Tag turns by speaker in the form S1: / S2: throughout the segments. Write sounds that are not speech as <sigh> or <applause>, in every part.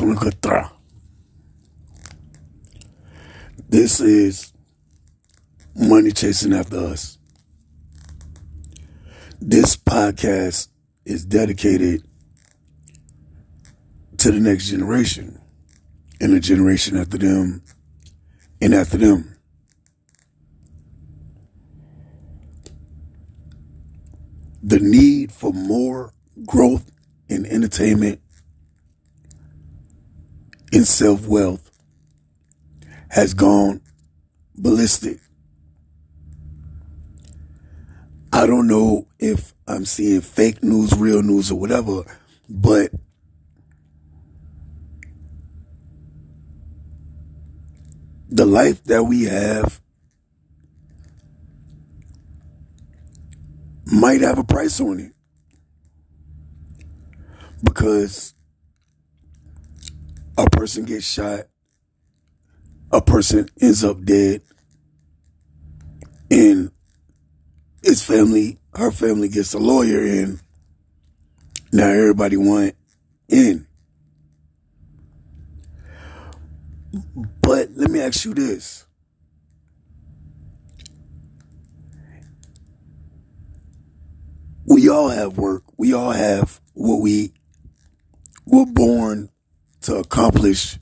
S1: on the This is Money Chasing After Us. This podcast is dedicated to the next generation and the generation after them and after them. The need for more growth in entertainment and self wealth has gone ballistic. I don't know if I'm seeing fake news, real news, or whatever, but the life that we have might have a price on it. Because person gets shot, a person ends up dead, and his family, her family gets a lawyer and now everybody want in. But let me ask you this. We all have work. We all have what we were born to accomplish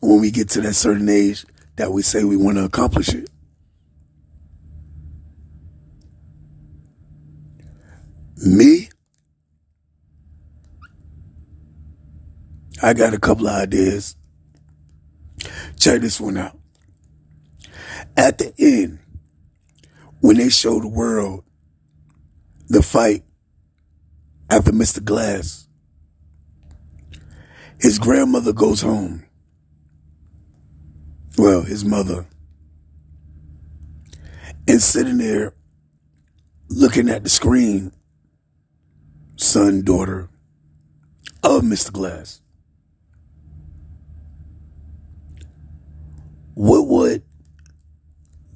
S1: when we get to that certain age that we say we want to accomplish it. Me, I got a couple of ideas. Check this one out. At the end, when they show the world the fight after Mr. Glass, his grandmother goes home. Well, his mother. And sitting there looking at the screen son, daughter of Mr. Glass. What would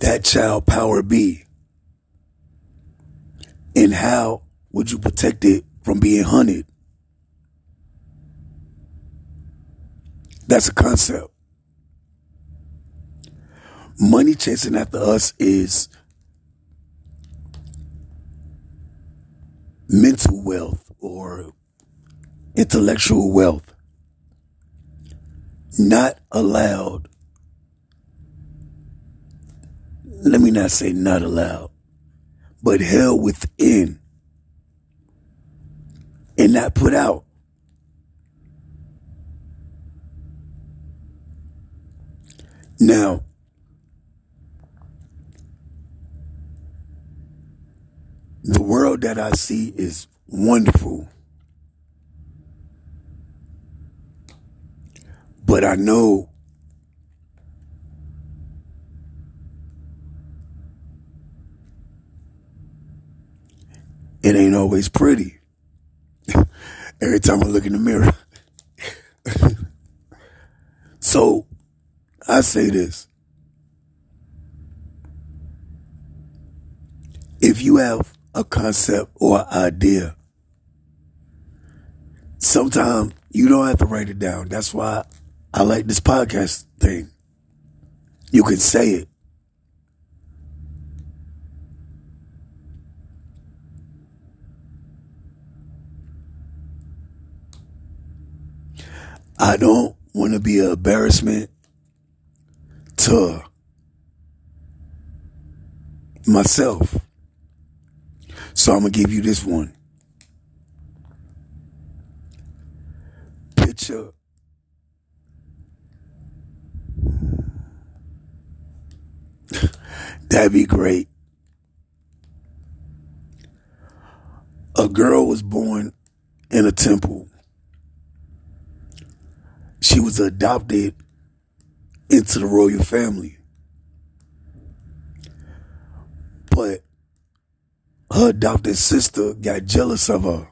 S1: that child power be? And how would you protect it from being hunted? That's a concept. Money chasing after us is mental wealth or intellectual wealth not allowed. Let me not say not allowed, but held within and not put out. Now, the world that I see is wonderful. But I know it ain't always pretty. <laughs> Every time I look in the mirror. <laughs> so I say this. If you have a concept or idea. Sometimes you don't have to write it down. That's why I like this podcast thing. You can say it. I don't want to be an embarrassment to myself. So I'm going to give you this one. Picture <sighs> That'd be great. A girl was born in a temple. She was adopted into the royal family. But her adopted sister got jealous of her.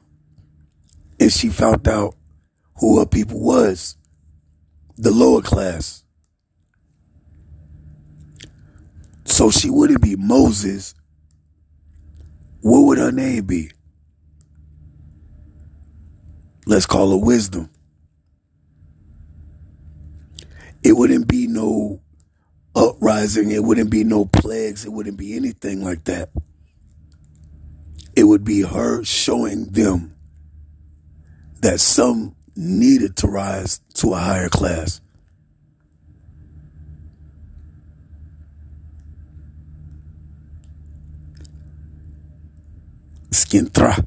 S1: And she found out who her people was. The lower class. So she wouldn't be Moses. What would her name be? Let's call her Wisdom. It wouldn't be no uprising. It wouldn't be no plagues. It wouldn't be anything like that. It would be her showing them that some needed to rise to a higher class. Skin tra,